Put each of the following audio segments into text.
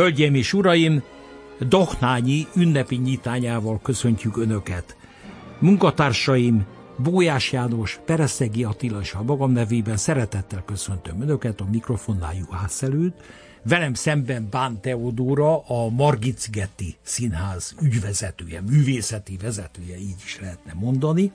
Hölgyeim és uraim, Dohnányi ünnepi nyitányával köszöntjük Önöket. Munkatársaim, Bójás János, Pereszegi Attila és a magam nevében szeretettel köszöntöm Önöket a mikrofonnál Juhász előtt. Velem szemben Bán Teodóra, a Margit-szigeti Színház ügyvezetője, művészeti vezetője, így is lehetne mondani.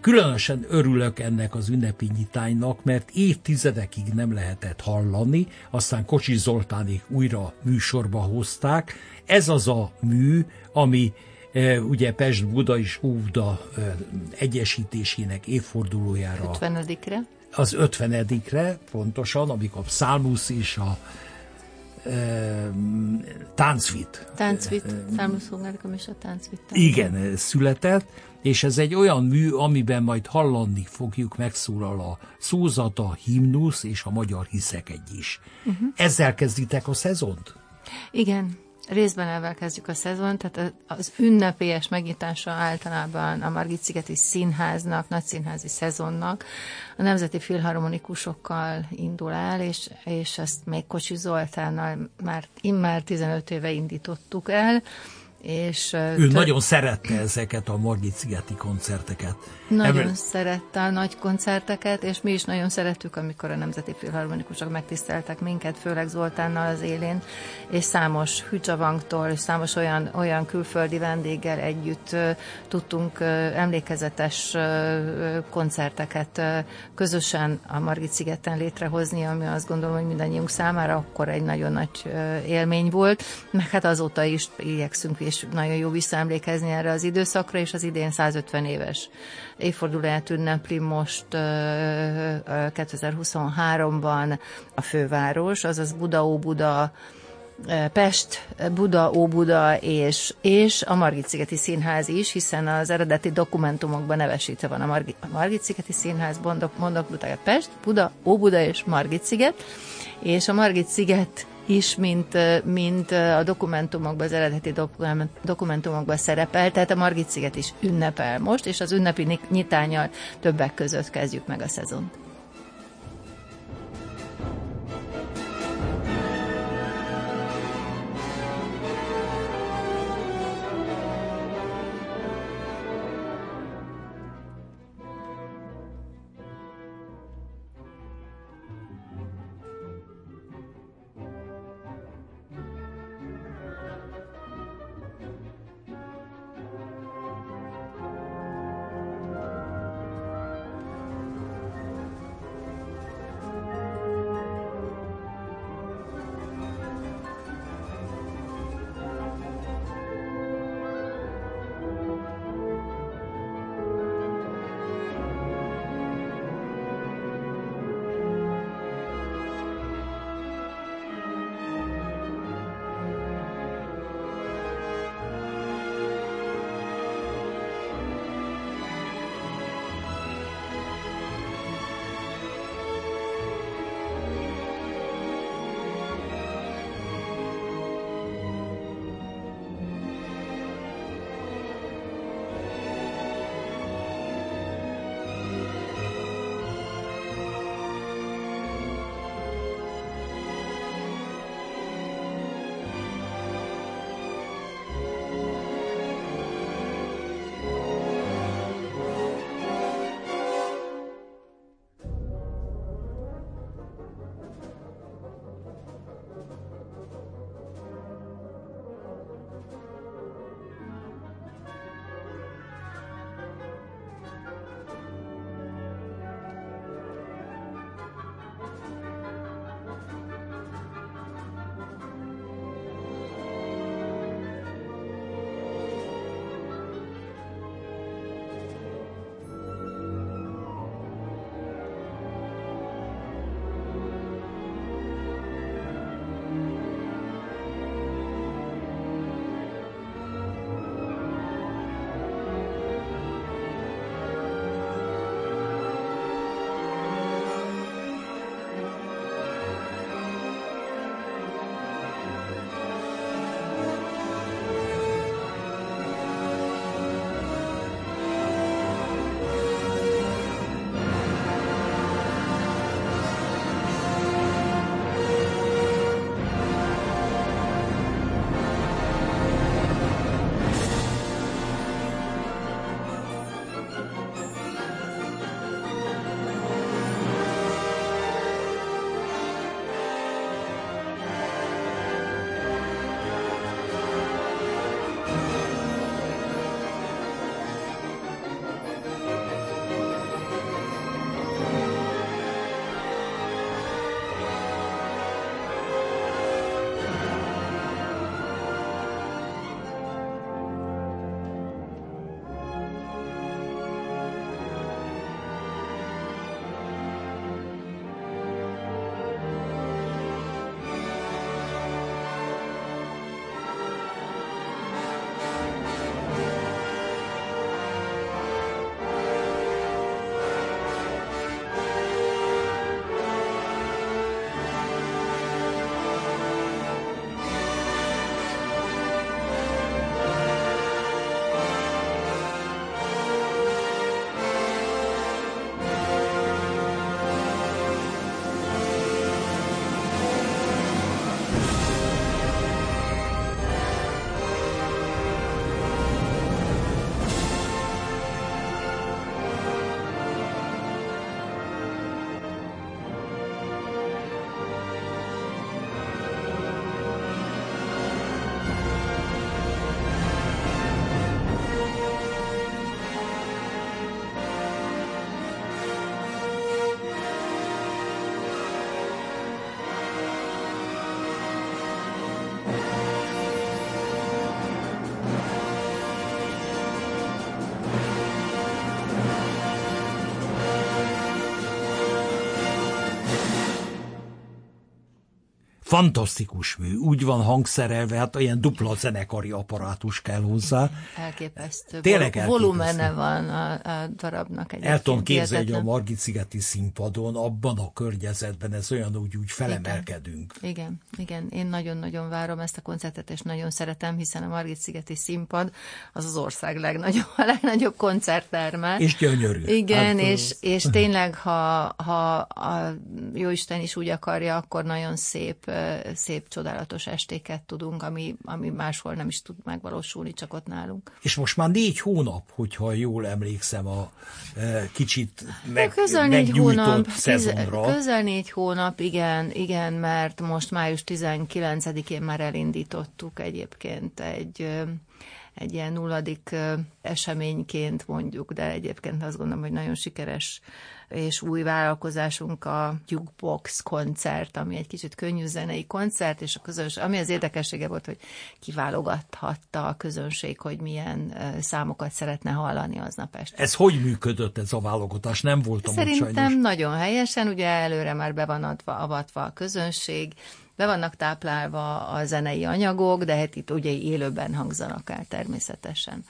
Különösen örülök ennek az ünnepi nyitánynak, mert évtizedekig nem lehetett hallani, aztán Kocsi Zoltánik újra műsorba hozták. Ez az a mű, ami e, ugye Pest-Buda és Óvda e, egyesítésének évfordulójára. 50-re. Az 50-re, pontosan, amikor Psalmus és a Táncvit. Táncvit, Psalmus és a Táncvit. Igen, született és ez egy olyan mű, amiben majd hallani fogjuk, megszólal a szózata, himnusz és a magyar hiszek egy is. Uh-huh. Ezzel kezditek a szezont? Igen, részben ezzel kezdjük a szezont, tehát az ünnepélyes megnyitása általában a Margit-szigeti színháznak, nagyszínházi szezonnak a Nemzeti Filharmonikusokkal indul el, és, és ezt még Kocsi Zoltánnal már immár 15 éve indítottuk el, és, ő tör... nagyon szerette ezeket a Margit-szigeti koncerteket. Nagyon Ebből... szerette a nagy koncerteket, és mi is nagyon szerettük, amikor a Nemzeti Filharmonikusok megtiszteltek minket, főleg Zoltánnal az élén, és számos Hücsavangtól, és számos olyan, olyan külföldi vendéggel együtt tudtunk emlékezetes koncerteket közösen a Margit-szigeten létrehozni, ami azt gondolom, hogy mindannyiunk számára akkor egy nagyon nagy élmény volt, meg hát azóta is igyekszünk és és nagyon jó visszaemlékezni erre az időszakra, és az idén 150 éves évfordulóját ünnepli most 2023-ban a főváros, azaz Buda-Óbuda, Pest, Buda, Óbuda és, és a Margit-szigeti Színház is, hiszen az eredeti dokumentumokban nevesítve van a, Margit, a Margit-szigeti Színház, mondok, mondok Pest, Buda, Óbuda és Margit-sziget, és a Margit-sziget is, mint, mint a dokumentumokban, az eredeti dokumentumokban szerepel, tehát a Margit sziget is ünnepel most, és az ünnepi nyitányal többek között kezdjük meg a szezont. Fantasztikus mű, úgy van hangszerelve, hát olyan dupla zenekari apparátus kell hozzá. Elképesztő. Tényleg Vol- Volumene van a, a darabnak egyébként. El tudom képzelni, hogy a Margit-szigeti színpadon, abban a környezetben ez olyan úgy, úgy felemelkedünk. Igen, igen. Én nagyon-nagyon várom ezt a koncertet, és nagyon szeretem, hiszen a Margit-szigeti színpad az az ország legnagyobb, a legnagyobb koncertterme. És gyönyörű. Igen, hát, és, és tényleg, ha, ha a Jóisten is úgy akarja, akkor nagyon szép, szép, csodálatos estéket tudunk, ami, ami máshol nem is tud megvalósulni, csak ott nálunk. És most már négy hónap, hogyha jól emlékszem a kicsit meg, közel négy hónap, szezonra. Közel négy hónap, igen, igen, mert most május 19-én már elindítottuk egyébként egy egy ilyen nulladik eseményként mondjuk, de egyébként azt gondolom, hogy nagyon sikeres és új vállalkozásunk a Jukebox koncert, ami egy kicsit könnyű zenei koncert, és a közönség, ami az érdekessége volt, hogy kiválogathatta a közönség, hogy milyen számokat szeretne hallani aznap este. Ez hogy működött ez a válogatás? Nem voltam Szerintem ott sajnos. nagyon helyesen, ugye előre már be van adva, avatva a közönség, be vannak táplálva a zenei anyagok, de hát itt ugye élőben hangzanak el természetesen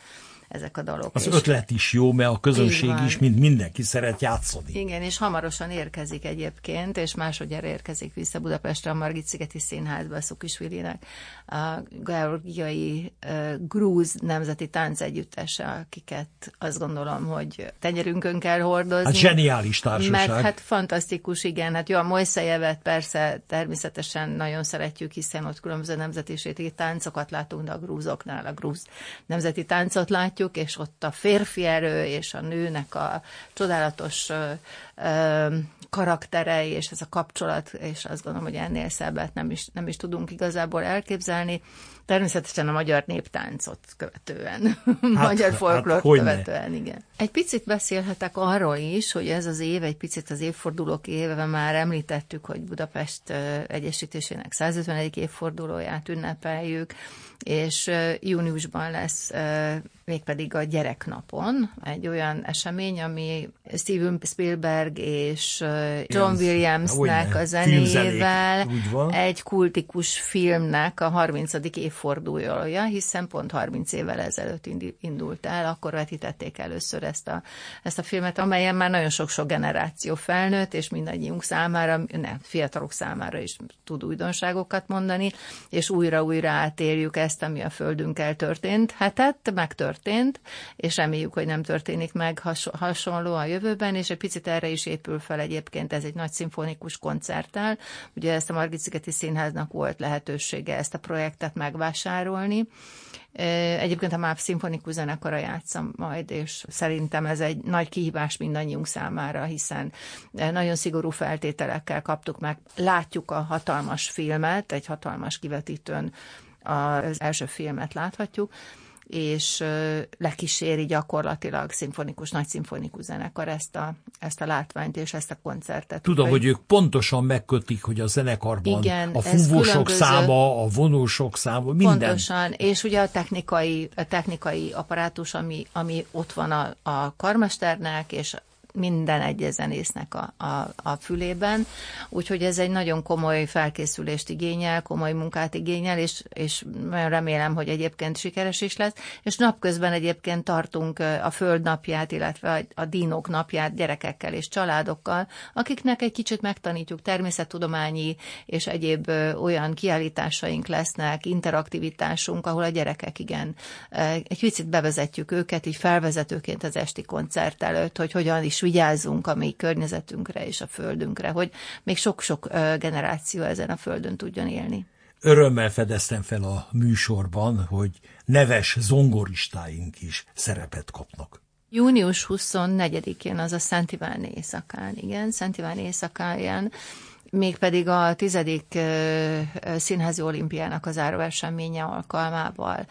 ezek a dalok. Az és ötlet is jó, mert a közönség is, mint mindenki szeret játszani. Igen, és hamarosan érkezik egyébként, és másodjára érkezik vissza Budapestre a Margit-szigeti Színházba a Szukisvilinek a georgiai uh, grúz nemzeti táncegyüttese, akiket azt gondolom, hogy tenyerünkön kell hordozni. Hát zseniális társaság. Meg hát fantasztikus, igen. Hát jó, a Mojszejevet persze természetesen nagyon szeretjük, hiszen ott különböző nemzetiségi táncokat látunk, de a grúzoknál a grúz nemzeti táncot látjuk, és ott a férfi erő és a nőnek a csodálatos karakterei, és ez a kapcsolat, és azt gondolom, hogy ennél szebbet nem is, nem is tudunk igazából elképzelni. Természetesen a magyar néptáncot követően, hát, magyar folklórt hát, követően, igen. Egy picit beszélhetek arról is, hogy ez az év, egy picit az évfordulók éve, már említettük, hogy Budapest Egyesítésének 150. évfordulóját ünnepeljük, és júniusban lesz mégpedig a gyereknapon egy olyan esemény, ami Steven Spielberg és John Williamsnek a zenével egy kultikus filmnek a 30. évfordulója, hiszen pont 30 évvel ezelőtt indult el, akkor vetítették először ezt a, ezt a filmet, amelyen már nagyon sok-sok generáció felnőtt, és mindannyiunk számára, ne, fiatalok számára is tud újdonságokat mondani, és újra-újra átérjük ezt, ami a Földünkkel történt. Hát tehát megtörtént, és reméljük, hogy nem történik meg hasonló a jövőben, és egy picit erre is épül fel egyébként ez egy nagy szimfonikus koncerttel. Ugye ezt a Margit-szigeti Színháznak volt lehetősége ezt a projektet megvásárolni, Egyébként a MÁP szimfonikus zenekara játszom majd, és szerintem ez egy nagy kihívás mindannyiunk számára, hiszen nagyon szigorú feltételekkel kaptuk meg. Látjuk a hatalmas filmet, egy hatalmas kivetítőn az első filmet láthatjuk, és lekíséri gyakorlatilag szimfonikus, nagy szimfonikus zenekar ezt a, ezt a látványt és ezt a koncertet. Tudom, hogy ők pontosan megkötik, hogy a zenekarban igen, a fúvósok száma, a vonósok száma, minden. Pontosan, és ugye a technikai, a technikai apparátus, ami, ami ott van a, a karmesternek, és minden egyes zenésznek a, a, a fülében, úgyhogy ez egy nagyon komoly felkészülést igényel, komoly munkát igényel, és, és nagyon remélem, hogy egyébként sikeres is lesz, és napközben egyébként tartunk a Földnapját, illetve a, a Dínok napját gyerekekkel és családokkal, akiknek egy kicsit megtanítjuk természettudományi és egyéb olyan kiállításaink lesznek, interaktivitásunk, ahol a gyerekek igen, egy picit bevezetjük őket, így felvezetőként az esti koncert előtt, hogy hogyan is vigyázzunk a mi környezetünkre és a földünkre, hogy még sok-sok generáció ezen a földön tudjon élni. Örömmel fedeztem fel a műsorban, hogy neves zongoristáink is szerepet kapnak. Június 24-én, az a Szent Iván éjszakán, igen, Szent Iván éjszakáján mégpedig a tizedik színházi olimpiának az eseménye alkalmával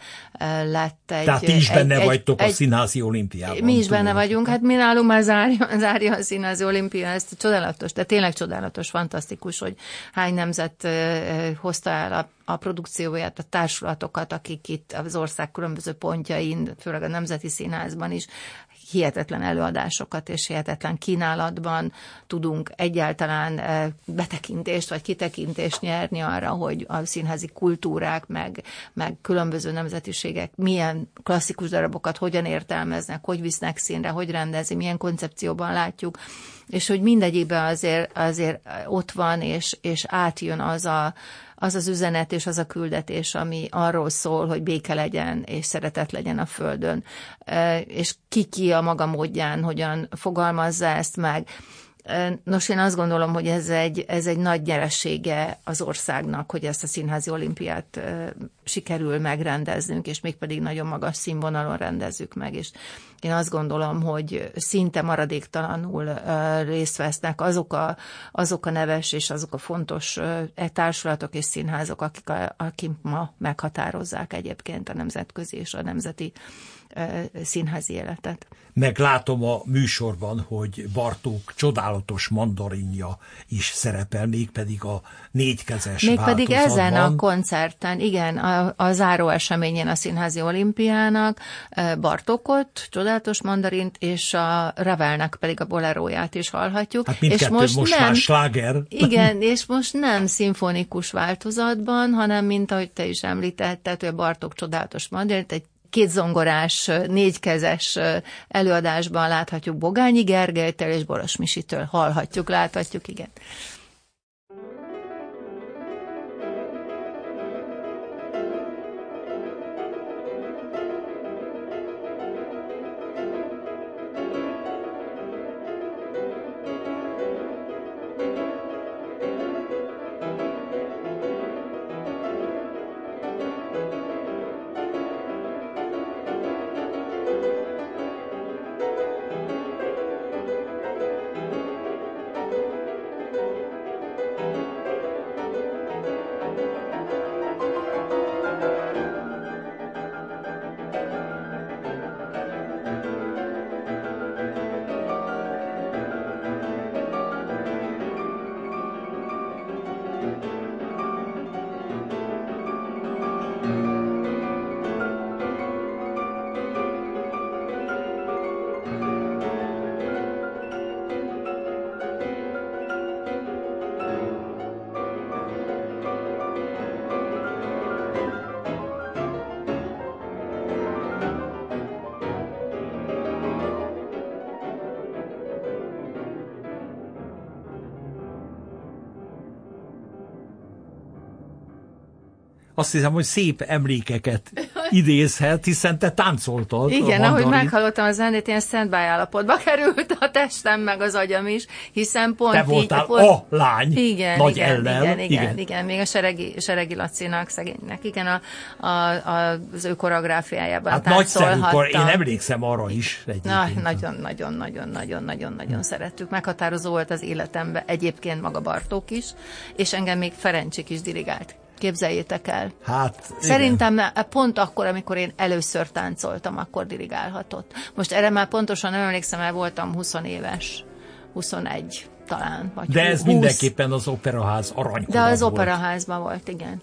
lett egy... Tehát ti is benne egy, vagytok egy, a színházi olimpiában. Mi is benne vagyunk, hát mi nálunk már zárja, zárja a színházi olimpia, ezt csodálatos, de tényleg csodálatos, fantasztikus, hogy hány nemzet hozta el a a produkcióját, a társulatokat, akik itt az ország különböző pontjain, főleg a Nemzeti Színházban is hihetetlen előadásokat és hihetetlen kínálatban tudunk egyáltalán eh, betekintést vagy kitekintést nyerni arra, hogy a színházi kultúrák meg, meg különböző nemzetiségek milyen klasszikus darabokat hogyan értelmeznek, hogy visznek színre, hogy rendezi, milyen koncepcióban látjuk, és hogy mindegyikben azért, azért ott van, és, és átjön az a, az az üzenet és az a küldetés, ami arról szól, hogy béke legyen és szeretet legyen a Földön. És ki ki a maga módján, hogyan fogalmazza ezt meg. Nos, én azt gondolom, hogy ez egy, ez egy nagy nyeressége az országnak, hogy ezt a színházi olimpiát sikerül megrendeznünk, és mégpedig nagyon magas színvonalon rendezzük meg. És én azt gondolom, hogy szinte maradéktalanul részt vesznek azok a, azok a neves és azok a fontos e társulatok és színházok, akik, a, akik ma meghatározzák egyébként a nemzetközi és a nemzeti színházi életet. Meglátom a műsorban, hogy Bartók csodálatos mandarinja is szerepel, mégpedig a négykezes Mégpedig ezen a koncerten, igen, a, a záró eseményén a Színházi Olimpiának Bartókot, csodálatos mandarint, és a Ravelnek pedig a boleróját is hallhatjuk. Hát és most, most nem, már sláger. Igen, és most nem szimfonikus változatban, hanem mint ahogy te is említetted, hogy a Bartók csodálatos mandarint, egy kétzongorás, négykezes előadásban láthatjuk Bogányi Gergelytől és Boros Misitől. Hallhatjuk, láthatjuk, igen. Azt hiszem, hogy szép emlékeket idézhet, hiszen te táncoltad. Igen, ahogy meghallottam a zenét, ilyen standby állapotba került a testem, meg az agyam is, hiszen pont Te voltál így, pont, a lány, igen, nagy igen, ellen. Igen, igen, igen, igen, még a Seregi, Seregi Lacinak, szegénynek, igen, a, a, a, az ő koreográfiájában Hát nagyszerű, én emlékszem arra is. Na, nagyon, nagyon, nagyon, nagyon, nagyon, nagyon szerettük. Meghatározó volt az életemben egyébként maga Bartók is, és engem még Ferencsik is dirigált. Képzeljétek el. Hát, igen. Szerintem pont akkor, amikor én először táncoltam, akkor dirigálhatott. Most erre már pontosan nem emlékszem, mert voltam 20 éves. 21 talán. Vagy De ez 20. mindenképpen az operaház arany. De az operaházban volt, igen.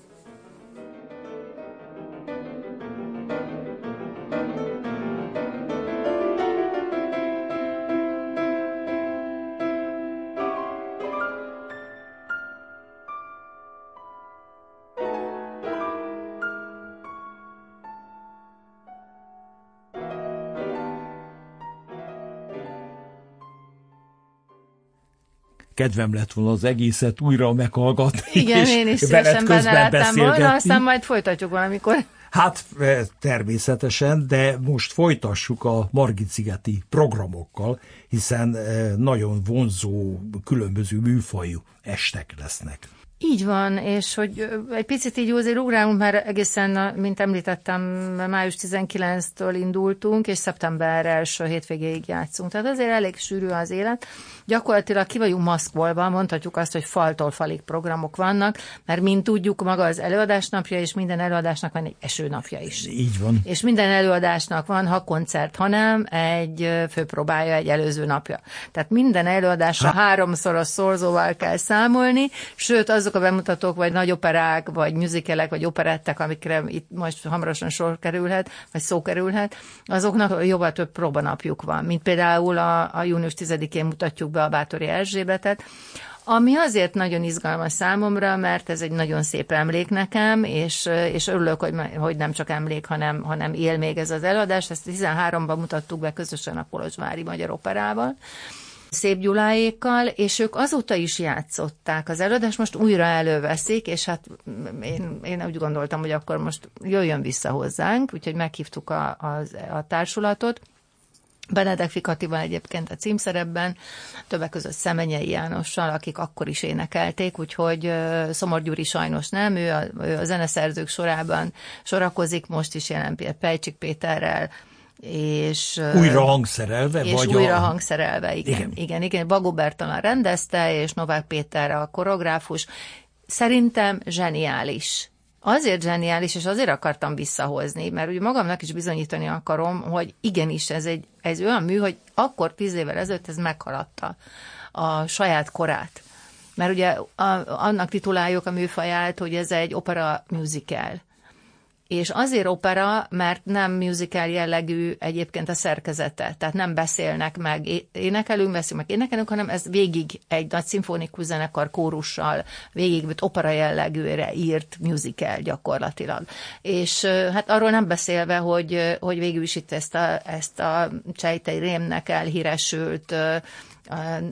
Kedvem lett volna az egészet újra meghallgatni. Igen, és én is szívesen benne lettem volna, aztán majd folytatjuk valamikor. Hát e, természetesen, de most folytassuk a Margit-szigeti programokkal, hiszen e, nagyon vonzó, különböző műfajú estek lesznek. Így van, és hogy egy picit így azért ugrálunk, mert egészen, mint említettem, május 19-től indultunk, és szeptember első hétvégéig játszunk. Tehát azért elég sűrű az élet. Gyakorlatilag ki vagyunk maszkvolva, mondhatjuk azt, hogy faltól falig programok vannak, mert mint tudjuk, maga az előadás napja, és minden előadásnak van egy esőnapja is. Így van. És minden előadásnak van, ha koncert, hanem egy főpróbája, egy előző napja. Tehát minden előadásra háromszoros szorzóval kell számolni, sőt azok azok a bemutatók, vagy nagy operák, vagy műzikelek, vagy operettek, amikre itt most hamarosan sor kerülhet, vagy szó kerülhet, azoknak jóval több próbanapjuk van, mint például a, a június 10-én mutatjuk be a Bátori Erzsébetet, ami azért nagyon izgalmas számomra, mert ez egy nagyon szép emlék nekem, és, és örülök, hogy, hogy nem csak emlék, hanem, hanem él még ez az előadás. Ezt 13-ban mutattuk be közösen a Kolozsvári Magyar Operával Szép Gyuláékkal, és ők azóta is játszották az előadást, most újra előveszik, és hát én, én úgy gondoltam, hogy akkor most jöjjön vissza hozzánk, úgyhogy meghívtuk a, a, a társulatot, Benedek Fikatival egyébként a címszerepben, többek között Szemenyei Jánossal, akik akkor is énekelték, úgyhogy Szomor Gyuri sajnos nem, ő a, ő a zeneszerzők sorában sorakozik, most is jelen Pejcsik Péterrel, és újra hangszerelve? És vagy újra a... hangszerelve, igen. Igen, igen. igen. Bagó Bertalan rendezte, és Novák Péter a koreográfus. Szerintem zseniális azért zseniális, és azért akartam visszahozni, mert ugye magamnak is bizonyítani akarom, hogy igenis ez egy ez olyan mű, hogy akkor tíz évvel ezelőtt ez meghaladta a saját korát. Mert ugye a, annak tituláljuk a műfaját, hogy ez egy opera musical és azért opera, mert nem musical jellegű egyébként a szerkezete, tehát nem beszélnek meg, énekelünk, beszélünk meg, énekelünk, hanem ez végig egy nagy szimfonikus zenekar kórussal, végig opera jellegűre írt musical gyakorlatilag. És hát arról nem beszélve, hogy, hogy végül is itt ezt a, ezt a Csejtei Rémnek elhíresült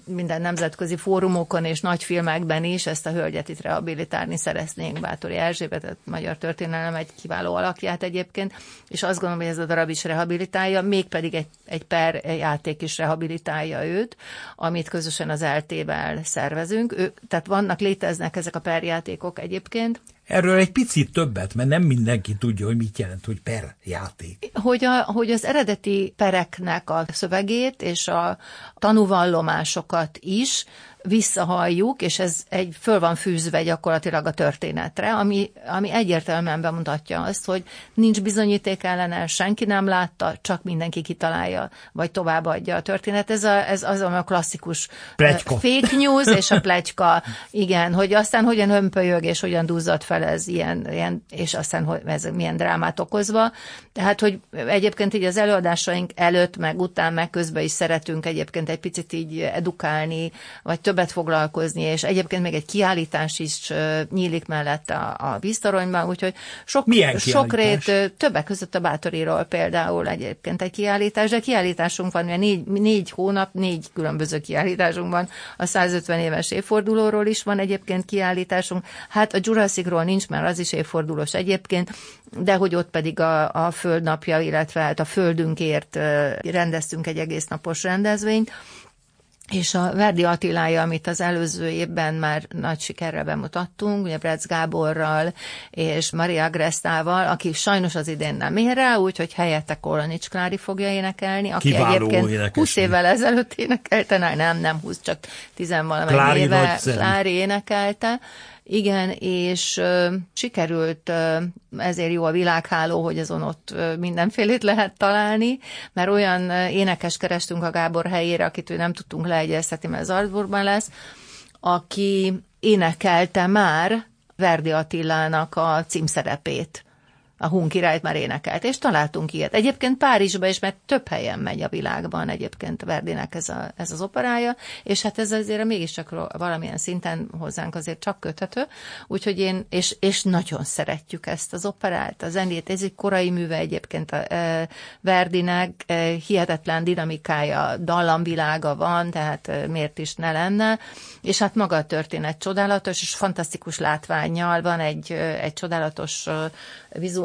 minden nemzetközi fórumokon és nagy filmekben is ezt a hölgyet itt rehabilitálni szeretnénk, Bátori Erzsébetet, magyar történelem egy kiváló alakját egyébként, és azt gondolom, hogy ez a darab is rehabilitálja, mégpedig egy, egy per játék is rehabilitálja őt, amit közösen az LT-vel szervezünk. Ő, tehát vannak, léteznek ezek a perjátékok egyébként, Erről egy picit többet, mert nem mindenki tudja, hogy mit jelent, hogy per játék. Hogy, a, hogy az eredeti pereknek a szövegét és a tanúvallomásokat is visszahalljuk, és ez egy föl van fűzve gyakorlatilag a történetre, ami, ami egyértelműen bemutatja azt, hogy nincs bizonyíték ellene, senki nem látta, csak mindenki kitalálja, vagy továbbadja a történet. Ez, a, ez az a klasszikus plegyka. fake news és a plegyka, igen, hogy aztán hogyan hömpölyög, és hogyan duzzad fel ez ilyen, ilyen és aztán hogy ez milyen drámát okozva. Tehát, hogy egyébként így az előadásaink előtt, meg után, meg közben is szeretünk egyébként egy picit így edukálni, vagy többet foglalkozni, és egyébként még egy kiállítás is nyílik mellett a, a víztoronyban, úgyhogy sok, Milyen sok rét, többek között a Bátoriról például egyébként egy kiállítás, de kiállításunk van, mert négy, négy hónap, négy különböző kiállításunk van, a 150 éves évfordulóról is van egyébként kiállításunk, hát a Jurassicról nincs, mert az is évfordulós egyébként, de hogy ott pedig a, a Földnapja, illetve hát a Földünkért rendeztünk egy egész napos rendezvényt, és a Verdi Attilája, amit az előző évben már nagy sikerrel bemutattunk, ugye Bretz Gáborral és Maria Agresztával, aki sajnos az idén nem ér rá, úgyhogy helyette Kolonics Klári fogja énekelni, aki Kiváló egyébként énekesnő. 20 évvel ezelőtt énekelte, nem, nem 20, csak 10 valamennyi éve Klári énekelte, igen, és ö, sikerült, ö, ezért jó a világháló, hogy azon ott ö, mindenfélét lehet találni, mert olyan énekes kerestünk a Gábor helyére, akit ő nem tudtunk leegyeztetni, mert Salzburgban lesz, aki énekelte már Verdi Attilának a címszerepét a Hun királyt már énekelt, és találtunk ilyet. Egyébként Párizsba is, mert több helyen megy a világban egyébként Verdinek ez, a, ez az operája, és hát ez azért mégiscsak valamilyen szinten hozzánk azért csak köthető, úgyhogy én, és, és nagyon szeretjük ezt az operát, a zenét, ez egy korai műve egyébként a e, Verdinek, e, hihetetlen dinamikája, dallamvilága van, tehát e, miért is ne lenne, és hát maga a történet csodálatos, és fantasztikus látványjal van egy, egy csodálatos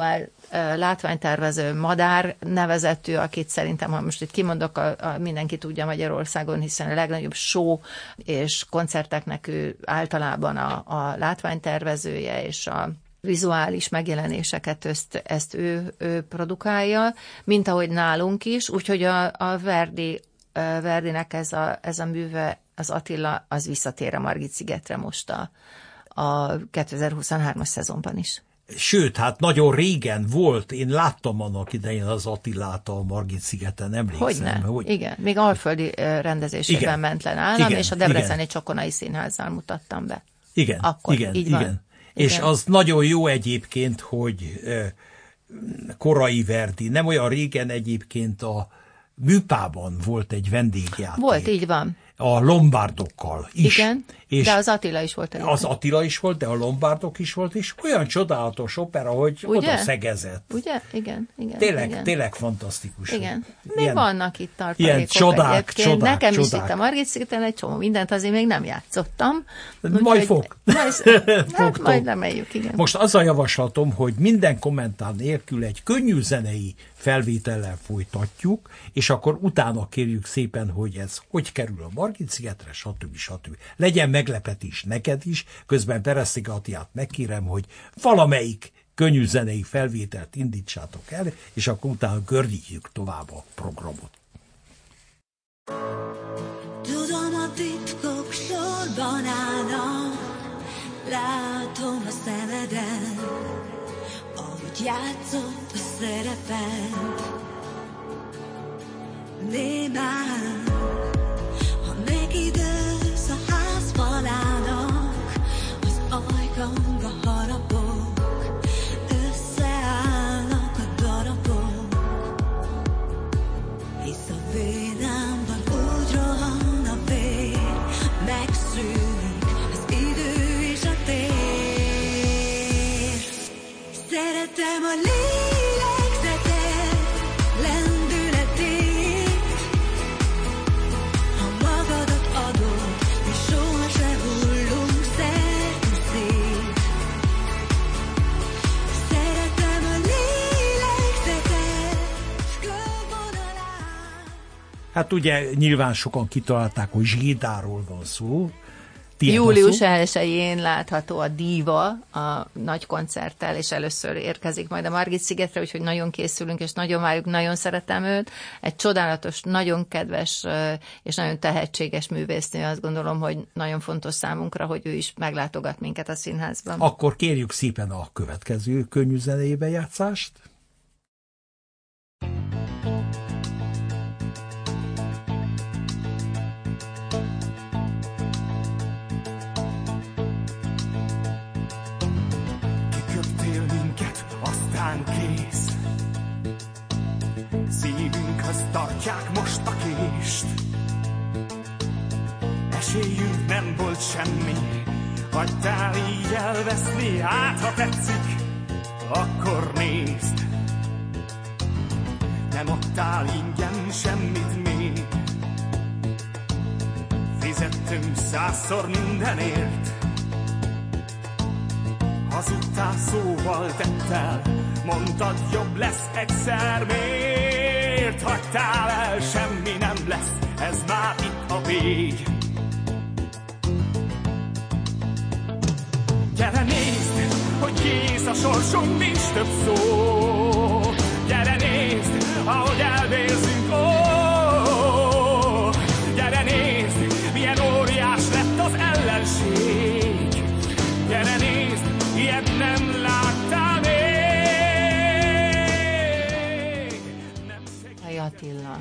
vizuál látványtervező Madár nevezetű, akit szerintem, ha most itt kimondok, a, a, mindenki tudja Magyarországon, hiszen a legnagyobb show és koncerteknek ő általában a, a látványtervezője és a vizuális megjelenéseket ezt, ezt ő, ő produkálja, mint ahogy nálunk is, úgyhogy a, a Verdi, Verdinek ez a, ez a műve, az Attila, az visszatér a Margit szigetre most a, a 2023-as szezonban is. Sőt, hát nagyon régen volt, én láttam annak idején az Attilát a Margit szigeten, emlékszem. Hogyne, hogy... igen. Még alföldi rendezésében igen. ment le nálam, igen, és a Debreceni igen. Csokonai Színházzal mutattam be. Igen, akkor igen, így igen. van. És Igen. az nagyon jó egyébként, hogy korai Verdi, nem olyan régen egyébként a műpában volt egy vendégjáték. Volt, így van. A lombárdokkal is. Igen, és de az Attila is volt előtte. az Attila is volt, de a lombárdok is volt, és olyan csodálatos opera, hogy Ugye? oda szegezett. Ugye? Igen, igen. Tényleg, igen. tényleg fantasztikus. Igen. Még Ilyen- vannak itt tartalékok ilyen csodák, egyébként. csodák, Nekem is csodák. itt a Margit szigeten egy csomó mindent azért még nem játszottam. Majd Úgyhogy- fog. Majd, hát majd reméljük, igen. Most az a javaslatom, hogy minden kommentár nélkül egy könnyű zenei felvétellel folytatjuk, és akkor utána kérjük szépen, hogy ez hogy kerül a Margit szigetre, stb. stb. Legyen meglepetés neked is, közben Pereszig Attiát megkérem, hogy valamelyik könnyű zenei felvételt indítsátok el, és akkor utána gördítjük tovább a programot. Tudom, a titkok sorban állnak, látom a szemeden, ahogy játszott a szerepet. Némán, Hát ugye nyilván sokan kitalálták, hogy Zsédáról van szó. Tiéd a Július szó? 1-én látható a Diva a nagy koncerttel, és először érkezik majd a Margit szigetre, úgyhogy nagyon készülünk, és nagyon várjuk, nagyon szeretem őt. Egy csodálatos, nagyon kedves és nagyon tehetséges művésznő, azt gondolom, hogy nagyon fontos számunkra, hogy ő is meglátogat minket a színházban. Akkor kérjük szépen a következő könnyű zenei bejátszást. Tartják most a kést. Esélyünk nem volt semmi, hagytál így elveszni, hát ha tetszik, akkor nézd. Nem adtál ingyen semmit még, fizettünk százszor mindenért. Hazudtál szóval tettel, mondtad jobb lesz egyszer, miért hagytál el, semmi nem lesz, ez már itt a vég. Gyere nézd, hogy kész a sorsunk, nincs több szó. Gyere nézd, ahogy elvérzünk, Attila.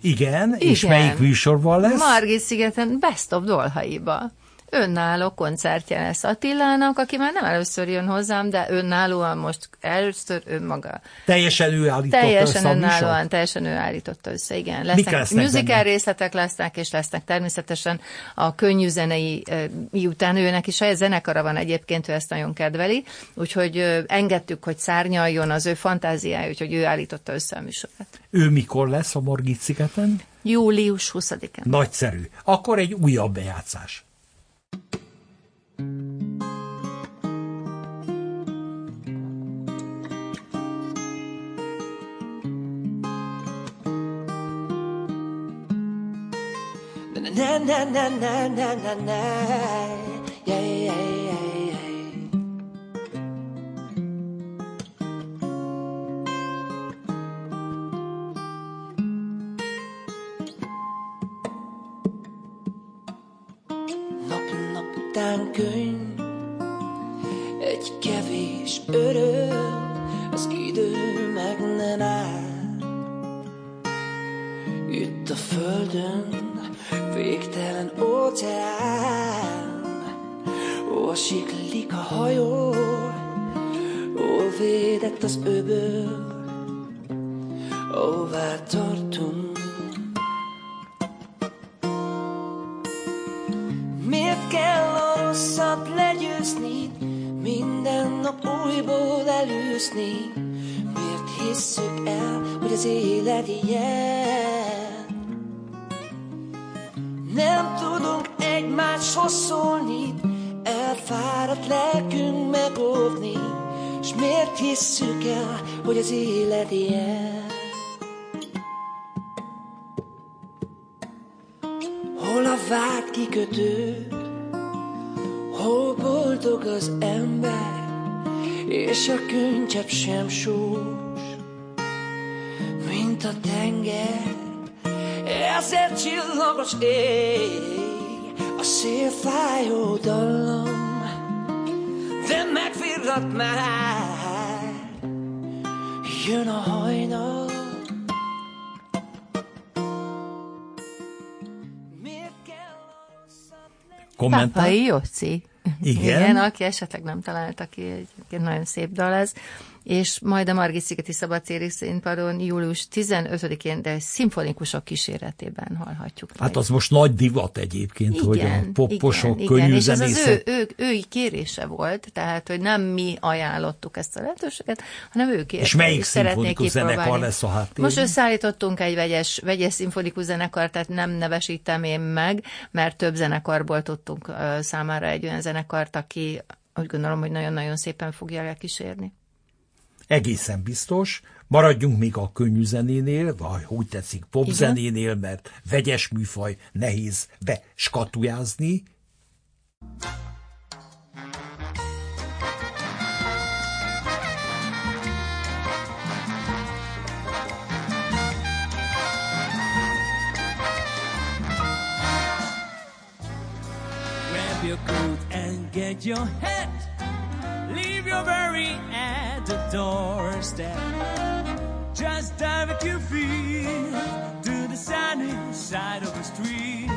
Igen, és Igen. melyik műsorban lesz? Margit szigeten Best of Dolhaiba. Önálló koncertje lesz Attilának, aki már nem először jön hozzám, de önállóan most először önmaga. Teljesen ő állította Teljesen össze önállóan, teljesen ő állította össze, igen. Mik Lesznek, lesznek musical benne? részletek lesznek, és lesznek természetesen a könnyű zenei, miután őnek is saját zenekara van egyébként, ő ezt nagyon kedveli, úgyhogy engedtük, hogy szárnyaljon az ő fantáziája, úgyhogy ő állította össze a műsorát. Ő mikor lesz a Margit szigeten? Július 20-án. Nagyszerű. Akkor egy újabb bejátszás. Na na na na na na na. Yeah, yeah, yeah. Nap-nap után egy kevés öröm, az idő meg nem áll. Itt a földön hajó, ó védett az öböl, óvá tartunk. Miért kell a rosszat legyőzni, minden nap újból előzni? Miért hisszük el, hogy az élet ilyen? És a könycsepp sem sós, mint a tenger. Ezért csillagos ég, a szél fájó dallam, de megvirrat már, jön a hajnal. Miért kell a Igen? Igen, aki esetleg nem találta ki, egy, egy nagyon szép dal ez. És majd a Margit Szigeti Szabadtéri Színpadon július 15-én, de szimfonikusok kíséretében hallhatjuk. Hát majd. az most nagy divat egyébként, hogy a poposok, könnyű És ez az ő, zenészek. ő, ő kérése volt, tehát, hogy nem mi ajánlottuk ezt a lehetőséget, hanem ő kérte. És melyik szimfonikus zenekar lesz a háttérben? Most összeállítottunk egy vegyes, vegyes szimfonikus zenekar, tehát nem nevesítem én meg, mert több zenekarból tudtunk számára egy olyan zenekart, aki úgy gondolom, hogy nagyon-nagyon szépen fogja elkísérni. Egészen biztos. Maradjunk még a könnyű zenénél, vagy úgy tetszik, popzenénél, mert vegyes műfaj nehéz beskatujázni. Grab your coat and get your hat. Your worry at the doorstep. Just dive at your feet to the sunny side of the street.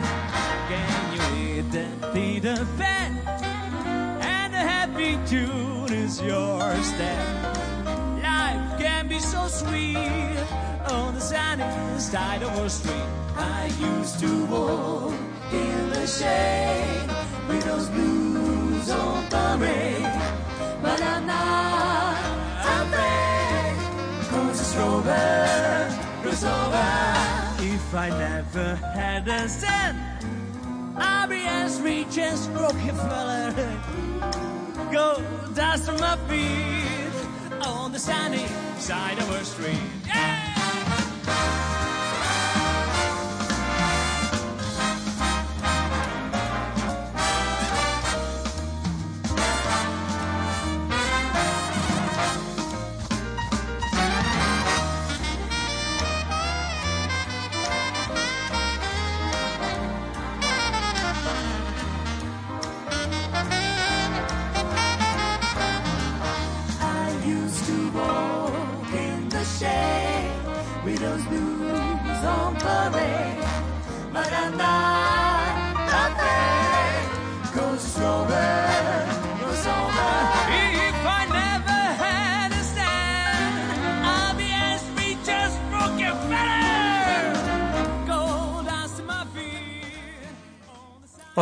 Can you hear that Peter Pan? And a happy tune is your step. Life can be so sweet on the sunny side of a street. I used to walk in the shade with those blues on parade, but I'm not afraid. Cause it's over, it's over. If I never had a cent, I'd be as rich as Rockefeller. Go dust on my feet on the sunny side of a street. Yeah!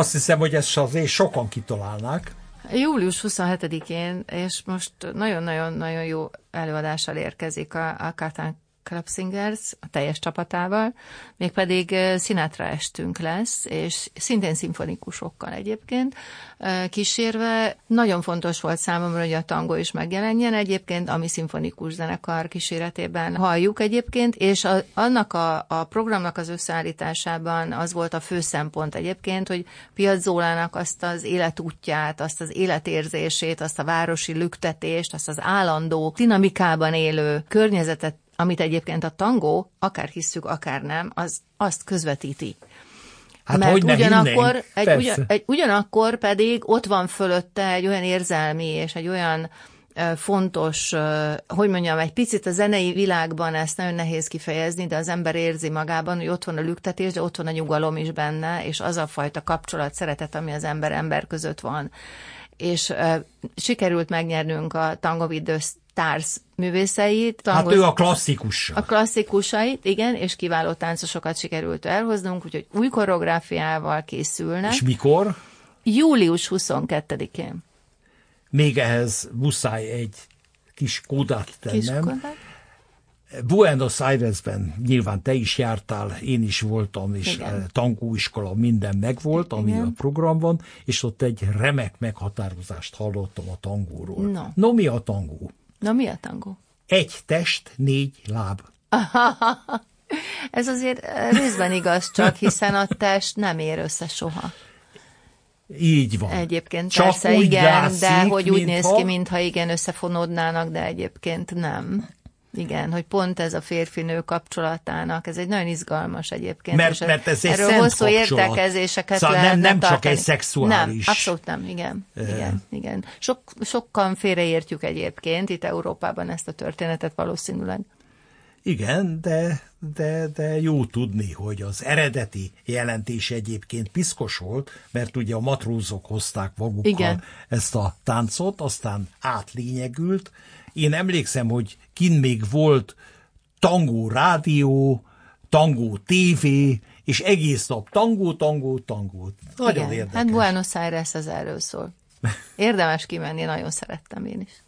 Azt hiszem, hogy ezt azért sokan kitalálnák. Július 27-én, és most nagyon-nagyon-nagyon jó előadással érkezik a, a Katán Club Singers a teljes csapatával, mégpedig Sinatra estünk lesz, és szintén szimfonikusokkal egyébként kísérve. Nagyon fontos volt számomra, hogy a tango is megjelenjen egyébként, ami szimfonikus zenekar kíséretében halljuk egyébként, és a, annak a, a programnak az összeállításában az volt a fő szempont egyébként, hogy Piazzolának azt az életútját, azt az életérzését, azt a városi lüktetést, azt az állandó dinamikában élő környezetet, amit egyébként a tangó, akár hisszük, akár nem, az azt közvetíti. Hát Mert hogy ugyanakkor, hinnénk? egy, Persze. ugyan, egy, ugyanakkor pedig ott van fölötte egy olyan érzelmi és egy olyan fontos, hogy mondjam, egy picit a zenei világban ezt nagyon nehéz kifejezni, de az ember érzi magában, hogy ott van a lüktetés, de ott van a nyugalom is benne, és az a fajta kapcsolat, szeretet, ami az ember ember között van. és uh, sikerült megnyernünk a Tango Stars művészeit. Hát tango- ő a klasszikus. a klasszikusait, igen, és kiváló táncosokat sikerült elhoznunk, úgyhogy új koreográfiával készülnek. És mikor? Július 22-én. Még ehhez muszáj egy kis kódát tennem. Kiskodák? Buenos Airesben nyilván te is jártál, én is voltam, és Igen. eh, tangóiskola minden megvolt, ami Igen. a programban, és ott egy remek meghatározást hallottam a tangóról. No. no mi a tangó? Na mi a tangó? Egy test, négy láb. Ez azért eh, részben igaz csak, hiszen a test nem ér össze soha. Így van. Egyébként Csak persze úgy igen, játszik, de hogy úgy néz mintha- ki, mintha igen, összefonódnának, de egyébként nem. Igen, hogy pont ez a férfinő kapcsolatának, ez egy nagyon izgalmas egyébként. Mert- mert ez egy erről szent hosszú kapcsolat. értekezéseket Szóval nem- lehetne nem csak egy szexuális- Nem, abszolút nem, igen. igen, igen. Sok, sokan félreértjük egyébként itt Európában ezt a történetet valószínűleg. Igen, de, de, de jó tudni, hogy az eredeti jelentés egyébként piszkos volt, mert ugye a matrózok hozták magukkal Igen. ezt a táncot, aztán átlényegült. Én emlékszem, hogy kin még volt tangó rádió, tangó tévé, és egész nap tangó, tangó, tangó. Nagyon igen. érdekes. Hát Buenos Aires ez erről szól. Érdemes kimenni, nagyon szerettem én is.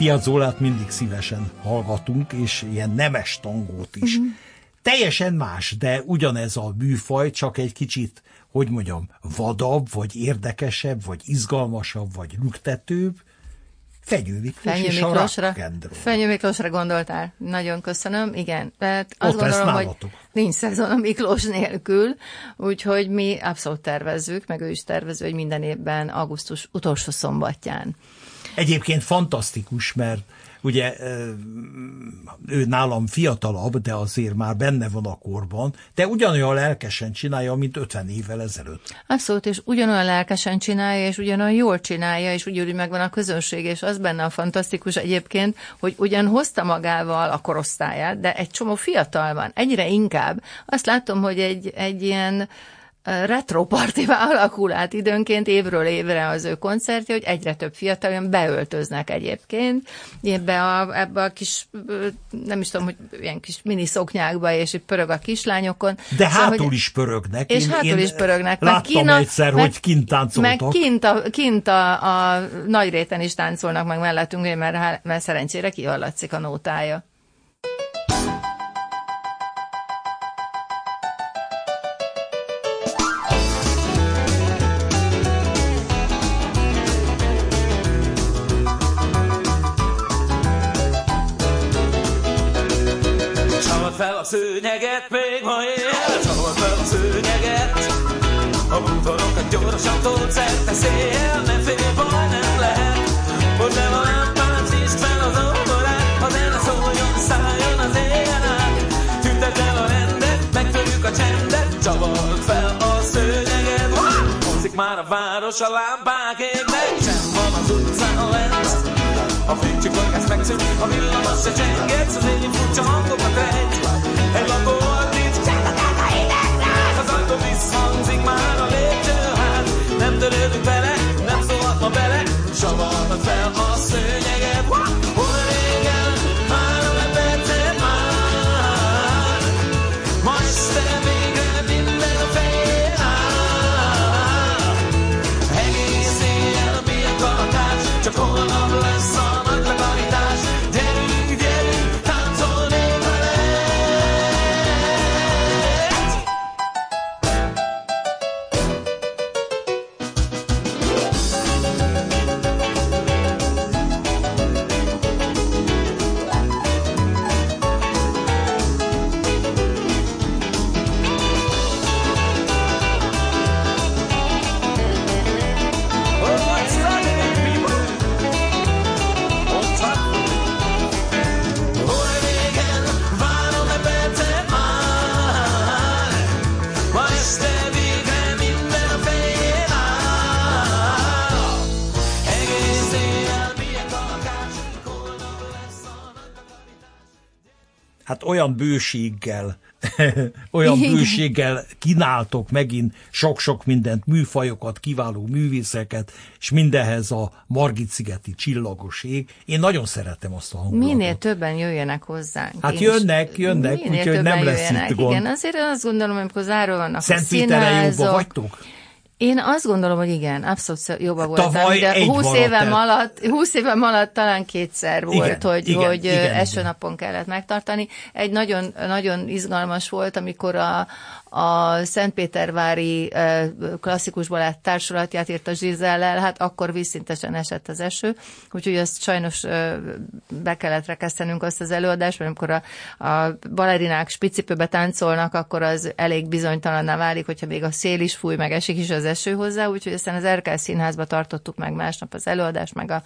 Piazzolát mindig szívesen hallgatunk, és ilyen nemes tangót is. Uh-huh. Teljesen más, de ugyanez a műfaj, csak egy kicsit, hogy mondjam, vadabb, vagy érdekesebb, vagy izgalmasabb, vagy lüktetőbb. Fenyő Miklós Fenyő és Miklósra. Fenyő Miklósra gondoltál. Nagyon köszönöm. Igen, tehát azt Ott gondolom, hogy nincs szezon a Miklós nélkül, úgyhogy mi abszolút tervezzük, meg ő is tervező, hogy minden évben augusztus utolsó szombatján. Egyébként fantasztikus, mert ugye ő nálam fiatalabb, de azért már benne van a korban, de ugyanolyan lelkesen csinálja, mint 50 évvel ezelőtt. Abszolút, és ugyanolyan lelkesen csinálja, és ugyanolyan jól csinálja, és ugyanúgy megvan a közönség, és az benne a fantasztikus egyébként, hogy ugyan hozta magával a korosztályát, de egy csomó fiatal van, egyre inkább. Azt látom, hogy egy, egy ilyen retro partivá alakul át időnként évről évre az ő koncertje, hogy egyre több fiatal olyan beöltöznek egyébként, ebbe a, ebbe a kis, nem is tudom, hogy ilyen kis mini szoknyákba, és itt pörög a kislányokon. De Szóval, hátul hogy- is pörögnek. és hátul is pörögnek. Láttam kín a- egyszer, meg- hogy kint táncoltak. Meg kint a, kint a, a nagy réten is táncolnak meg mellettünk, mert, mert szerencsére kihallatszik a nótája. Szőnyeget, még ma él, csavard fel a szőnyeget. A bútorokat gyorsan tolt szerte szél, ne félj, baj nem lehet. Hogy nem a lámpát, nyisd fel az óvorát, a zene szóljon, szálljon az éjjel át. Tüntet el a rendet, megtörjük a csendet, csavard fel a szőnyeget. Húzik már a város, a lámpák égnek, sem van az utcán lent. A fénycsikorgás megszűnt, a villamos se csengetsz, az én furcsa hangokat rejt. Egy lakó ordít, csendetek a hidegre! Az ajtó. Nem törődünk vele, nem szólhat ma bele, savarhat fel a szőnyeget. Hát olyan bőséggel, olyan bőséggel kínáltok megint sok-sok mindent, műfajokat, kiváló művészeket, és mindenhez a Margit-szigeti csillagos ég. Én nagyon szeretem azt a hangulatot. Minél többen jöjjenek hozzánk. Hát Én jönnek, jönnek, úgyhogy nem lesz jöjjenek. itt gond. Igen, azért azt gondolom, amikor zárva vannak a Szentpéterre jóba színházok. vagytok? Én azt gondolom, hogy igen, abszolút jobban voltam. Tavaly de egy 20 maradt évem alatt, 20 évem alatt talán kétszer volt, Igen, hogy, igen, hogy igen, első igen. kellett megtartani. Egy nagyon, nagyon izgalmas volt, amikor a, a Szentpétervári klasszikus balett társulatját írta Zsizellel, hát akkor vízszintesen esett az eső, úgyhogy azt sajnos be kellett rekesztenünk azt az előadást, mert amikor a, a balerinák spicipőbe táncolnak, akkor az elég bizonytalanná válik, hogyha még a szél is fúj, meg esik is az eső hozzá, úgyhogy aztán az Erkel Színházba tartottuk meg másnap az előadást, meg a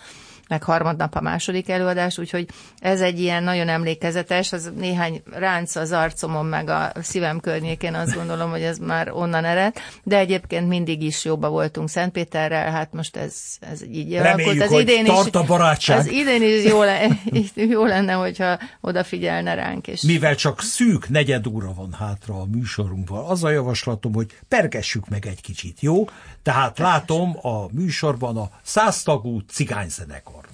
meg harmadnap a második előadás, úgyhogy ez egy ilyen nagyon emlékezetes, az néhány ránc az arcomon, meg a szívem környékén, azt gondolom, hogy ez már onnan ered, de egyébként mindig is jobba voltunk Szentpéterrel, hát most ez, ez így Reméljük, Az hogy idén tart a barátság. Az idén is jó, le, jó lenne, hogyha odafigyelne ránk. És Mivel csak szűk negyed óra van hátra a műsorunkban, az a javaslatom, hogy pergessük meg egy kicsit, jó? Tehát látom a műsorban a száztagú cigányzenekart.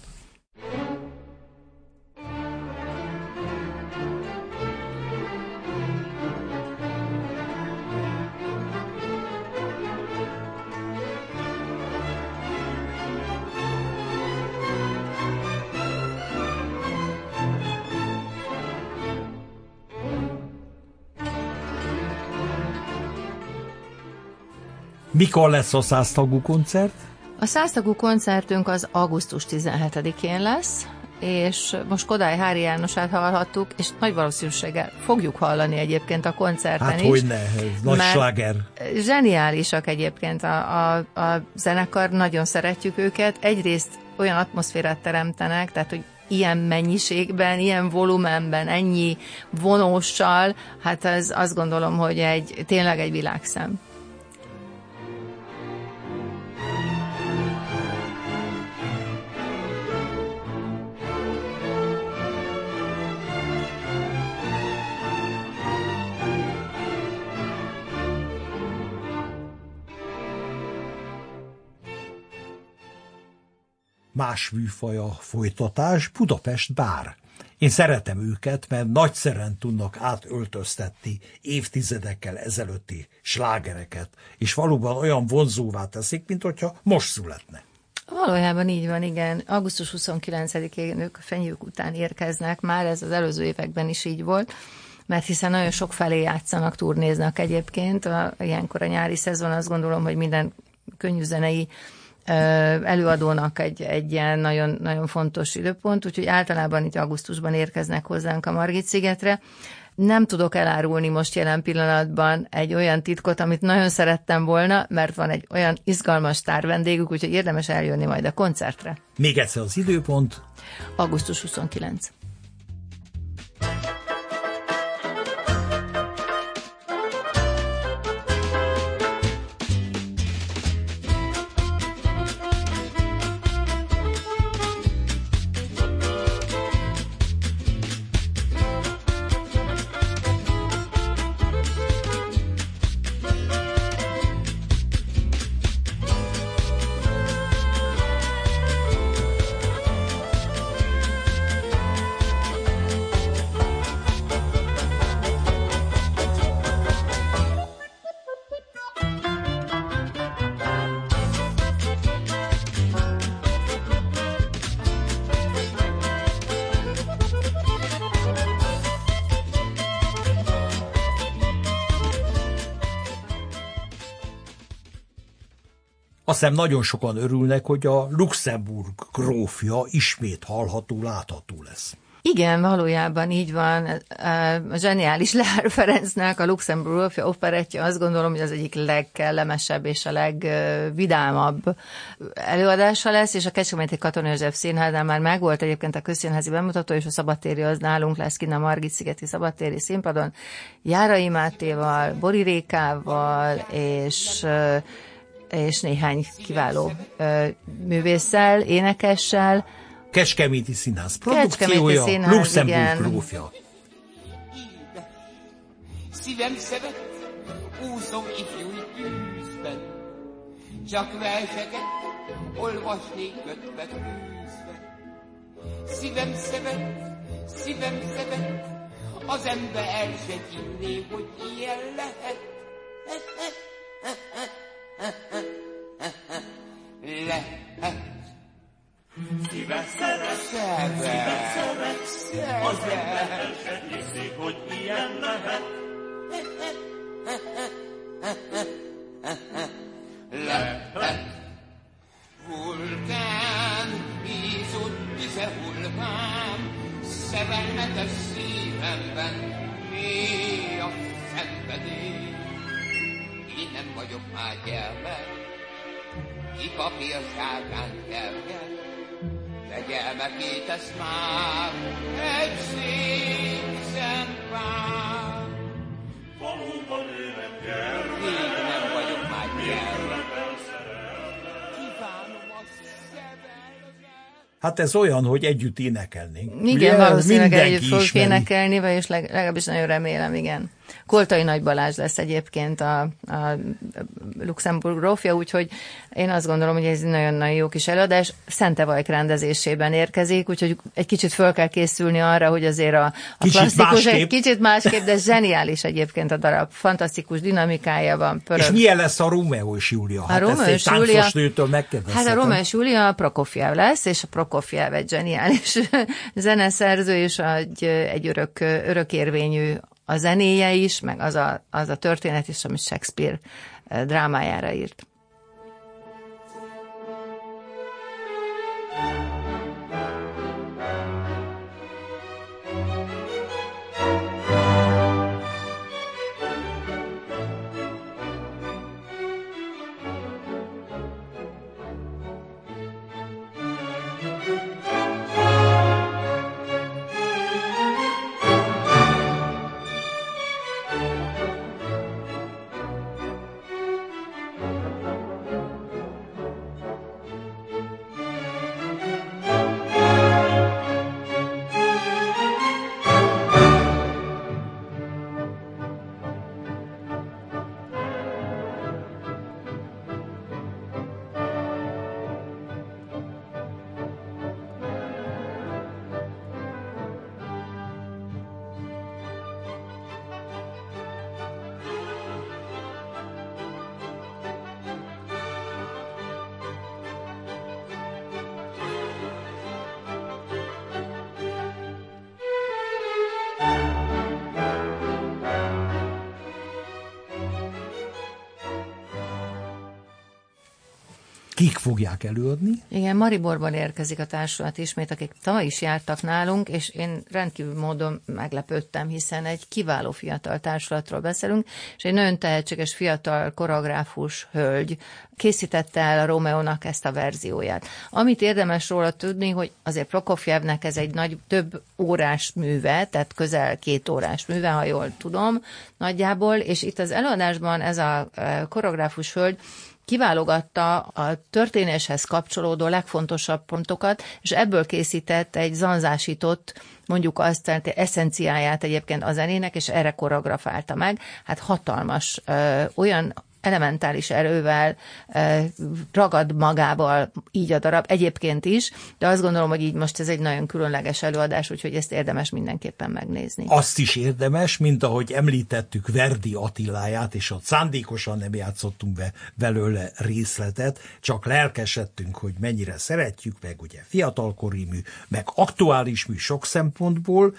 Mikor lesz a száztagú koncert? A száztagú koncertünk az augusztus 17-én lesz, és most Kodály Hári Jánosát hallhattuk, és nagy valószínűséggel fogjuk hallani egyébként a koncerten Hát is. hogy ne, ez nagy sláger. Zseniálisak egyébként a, a, a zenekar, nagyon szeretjük őket. Egyrészt olyan atmoszférát teremtenek, tehát hogy ilyen mennyiségben, ilyen volumenben, ennyi vonóssal, hát ez azt gondolom, hogy egy tényleg egy világszem. Más műfaj a folytatás, Budapest bár. Én szeretem őket, mert nagyszeren tudnak átöltöztetni évtizedekkel ezelőtti slágereket, és valóban olyan vonzóvá teszik, mint hogyha most születne. Valójában így van, igen. Augusztus 29-én ők a fenyők után érkeznek, már ez az előző években is így volt, mert hiszen nagyon sok felé játszanak, turnéznak egyébként. A, ilyenkor a nyári szezon azt gondolom, hogy minden könnyűzenei ö, előadónak egy, egy ilyen nagyon, nagyon fontos időpont, úgyhogy általában itt augusztusban érkeznek hozzánk a Margit-szigetre. Nem tudok elárulni most jelen pillanatban egy olyan titkot, amit nagyon szerettem volna, mert van egy olyan izgalmas sztár vendégük, úgyhogy érdemes eljönni majd a koncertre. Még egyszer az időpont, Augusztus 29. hiszem nagyon sokan örülnek, hogy a Luxemburg grófja ismét hallható, látható lesz. Igen, valójában így van. A zseniális Lehár Ferencnek a Luxemburg operettje azt gondolom, hogy az egyik legkellemesebb és a legvidámabb előadása lesz, és a Kecskeméti Katona József Színházán már megvolt egyébként a közszínházi bemutató, és a szabadtéri az nálunk lesz kint a Margit-szigeti szabadtéri színpadon, Járai Mátéval, Bori Rékával, és és néhány kiváló művésszel, énekessel, Kecskeméti Színház Kecskeméti produkciója, Színház, Luxemburg igen. grófja. Szívem szeret, úszom ifjúi tűzben, csak verseket olvasnék kötve tűzve. Szívem szeret, szívem szeret, az ember el se hinné, hogy ilyen lehet. Lehet. Szíve szeret, szíve szeret, az ember se hogy ilyen lehet. Lehet. Vulkán, ízott tüze hulvám, szerelmetes szívemben, mély a szenvedély. Én nem vagyok már gyermek, ki papírságán kergel, de gyermekét ezt már egy szép szempár. Valóban ő nem kell, Én nem vagyok már gyermek. Hát ez olyan, hogy együtt énekelnénk. Igen, Ugye, valószínűleg mindenki együtt ismeri. énekelni, vagyis leg, legalábbis nagyon remélem, igen. Koltai Nagy Balázs lesz egyébként a, a Luxemburg grófja, úgyhogy én azt gondolom, hogy ez egy nagyon-nagyon jó kis előadás. Szentevajk rendezésében érkezik, úgyhogy egy kicsit föl kell készülni arra, hogy azért a, a Kicsit klasszikus, egy másképp. kicsit másképp, de zseniális egyébként a darab. Fantasztikus dinamikája van, pörög. És milyen lesz a Rómeó és Júlia? Hát Rómeó ezt egy és Júlia-. Hát a Rómeó és Júlia Prokofjev lesz, és a Prokofjev egy zseniális zeneszerző, és egy, egy örök, örökérvényű a zenéje is, meg az a, az a történet is, amit Shakespeare eh, drámájára írt. Kik fogják előadni? Igen, Mariborban érkezik a társulat ismét, akik tavaly is jártak nálunk, és én rendkívül módon meglepődtem, hiszen egy kiváló fiatal társulatról beszélünk, és egy nagyon tehetséges fiatal koreográfus hölgy készítette el a Rómeónak ezt a verzióját. Amit érdemes róla tudni, hogy azért Prokofjevnek ez egy nagy, több órás műve, tehát közel két órás műve, ha jól tudom, nagyjából, és itt az előadásban ez a eh, koreográfus hölgy kiválogatta a történéshez kapcsolódó legfontosabb pontokat, és ebből készített egy zanzásított, mondjuk azt, tehát eszenciáját egyébként a zenének, és erre koreografálta meg. Hát hatalmas, ö, olyan elementális erővel ragad magával így a darab, egyébként is, de azt gondolom, hogy így most ez egy nagyon különleges előadás, úgyhogy ezt érdemes mindenképpen megnézni. Azt is érdemes, mint ahogy említettük Verdi Attiláját, és ott szándékosan nem játszottunk be belőle részletet, csak lelkesedtünk, hogy mennyire szeretjük, meg ugye fiatalkori mű, meg aktuális mű sok szempontból,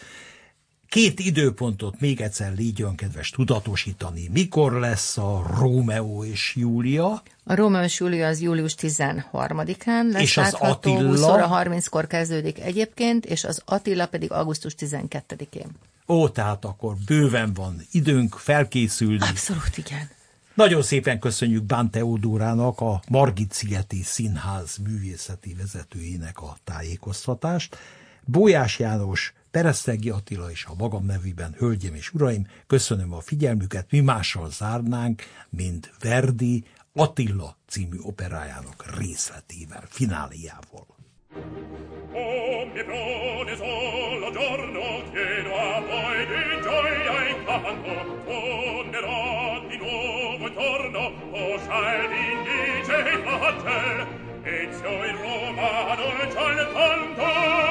Két időpontot még egyszer légy kedves tudatosítani. Mikor lesz a Rómeó és Júlia? A Rómeó és Júlia az július 13-án lesz És az látható, Attila? 20 óra 30-kor kezdődik egyébként, és az Attila pedig augusztus 12-én. Ó, tehát akkor bőven van időnk felkészülni. Abszolút igen. Nagyon szépen köszönjük Bán Teodórának, a Margit Szigeti Színház művészeti vezetőjének a tájékoztatást. Bójás János, Pereszegi Attila és a magam nevében, hölgyem és uraim, köszönöm a figyelmüket, mi mással zárnánk, mint Verdi Attila című operájának részletével, fináliával. Omniprone in Roma non c'è il tanto